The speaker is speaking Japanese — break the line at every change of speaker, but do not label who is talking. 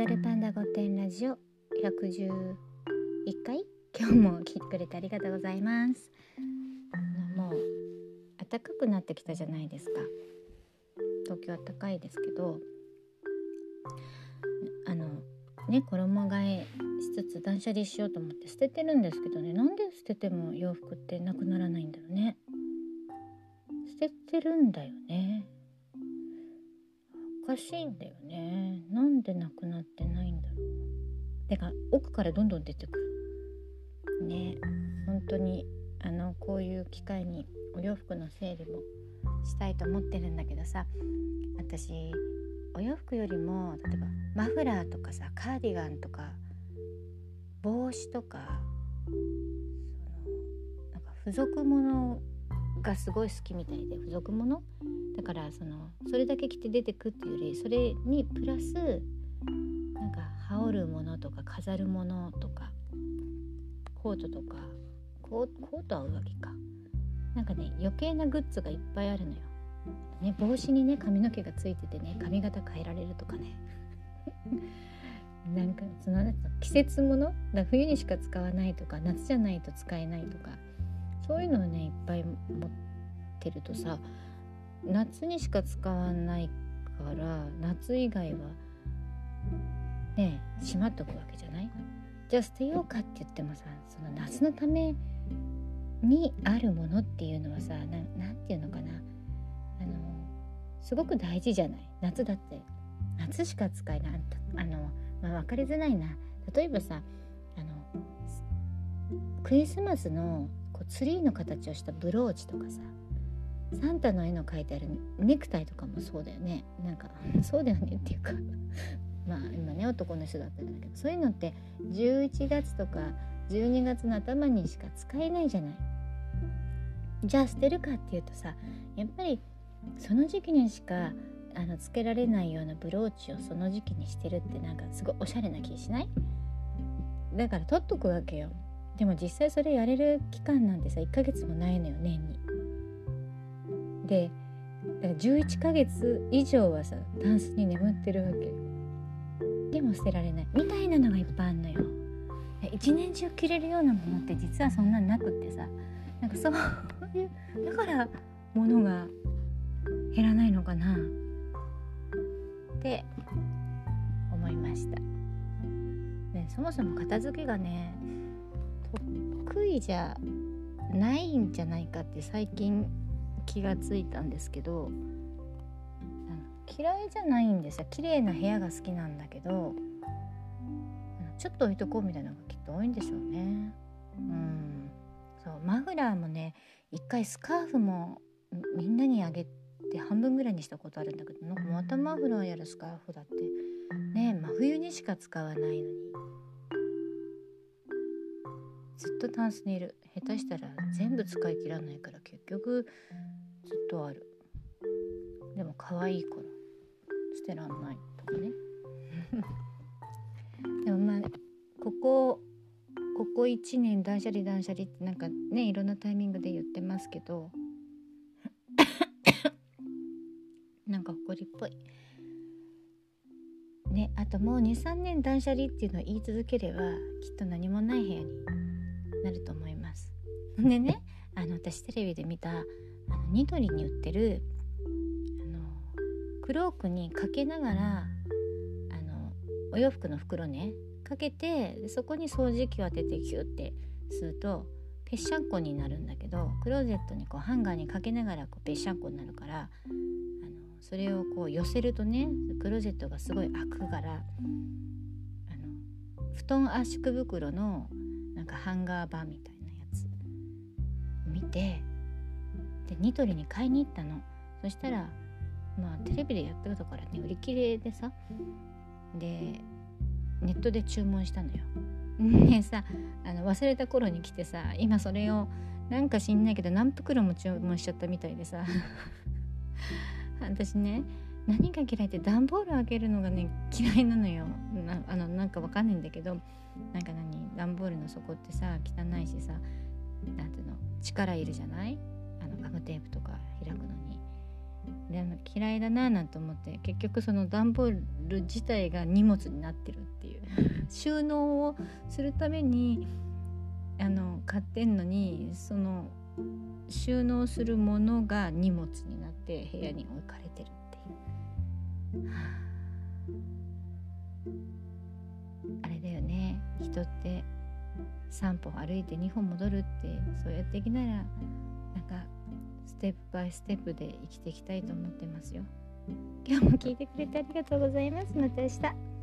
ドルパンダ御殿ラジオ111回。今日も聞いてくれてありがとうございます。もう暖かくなってきたじゃないですか。東京暖かいですけど。あのね衣替えしつつ断捨離しようと思って捨ててるんですけどね。なんで捨てても洋服ってなくならないんだろうね。捨ててるんだよね。かしいんだよね。なんでなくなってないんだろう。てか奥からどんどん出てくる。ね。本当にあのこういう機会にお洋服の整理もしたいと思ってるんだけどさ。私お洋服よりも例えばマフラーとかさカーディガンとか帽子とかそのなんか付属物がすごい好きみたいで付属物？だからそのそれだけ着て出てくっていうよりそれにプラスなんか羽織るものとか飾るものとかコートとかコートは上着か。なんかね余計なグッズがいっぱいあるのよ。ね、帽子にね髪の毛がついててね髪型変えられるとかね。なんかその季節ものだ冬にしか使わないとか夏じゃないと使えないとか。そういうのをねいっぱい持ってるとさ夏にしか使わないから夏以外はねしまっとくわけじゃない？じゃあ捨てようかって言ってもさその夏のためにあるものっていうのはさ何て言うのかな？あのすごく大事じゃない？夏だって。夏しか使えない。あの、まあ、分かりづらいな。例えばさあのクリスマスのツリーの形をしたブローチとかさサンタの絵の描いてあるネクタイとかもそうだよね。なんかそうだよねっていうか。まあ今ね男の人だったんだけどそういうのって11月とか12月の頭にしか使えないじゃない。じゃあ捨てるかっていうとさやっぱりその時期にしかあのつけられないようなブローチをその時期にしてるってなんかすごいおしゃれな気しない？だから取っとくわけよでも実際それやれる期間なんてさ1ヶ月もないのよ年に。でだから11ヶ月以上はさタンスに眠ってるわけ。でも捨てられないみたいなのがいっぱいあんのよ。一年中着れるようなものって実はそんななくってさ。なんかそういうだから物が減らないのかな。って思いました、ね、そもそも片付けがね意じゃないんじゃないかって最近気がついたんですけど嫌いじゃないんですよ。綺麗な部屋が好きなんだけどちょっと置いとこうみたいなのがきっと多いんでしょうね。うん。そうマフラーもね一回スカーフもみんなにあげて半分ぐらいにしたことあるんだけどなんかまたマフラーやるスカーフだって。ね真冬にしか使わないのに。ずっとタンスにいる。下手したら全部使い切らないから結局ずっとある。でも可愛いから。捨てらんないとかね。でもまあここここ1年断捨離断捨離ってなんかねいろんなタイミングで言ってますけど。なんか誇りっぽい。ねあともう23年断捨離っていうのを言い続ければきっと何もない部屋になると思います。でねあの私テレビで見たあのニトリに売ってるあのクロークにかけながらあのお洋服の袋ねかけてそこに掃除機を当ててキュッてするとぺっしゃんこになるんだけどクローゼットにこうハンガーにかけながらこうぺっしゃんこになるからあのそれをこう寄せるとねクローゼットがすごい開くからあの布団圧縮袋のなんかハンガー版みたいなやつ。見てでニトリに買いに行ったの。そしたらまあテレビでやってたからね売り切れでさでネットで注文したのよ。ねさあの忘れた頃に来てさ今それをなんか知んないけど何袋も注文しちゃったみたいでさ。私ね何が嫌いって段ボール開けるのがね嫌いなのよ。なあのなんかわかんないんだけどなんか何？段ボールの底ってさ汚いしさなんていうの？力いるじゃない？あのガムテープとか開くのに。で嫌いだななんて思って結局その段ボール自体が荷物になってるっていう。収納をするためにあの買ってんのにその収納するものが荷物になって部屋に置かれてる。あれだよね人って3歩歩いて2歩戻るってそうやっていきならなんかステップバイステップで生きていきたいと思ってますよ。今日も聞いてくれてありがとうございます。また明日。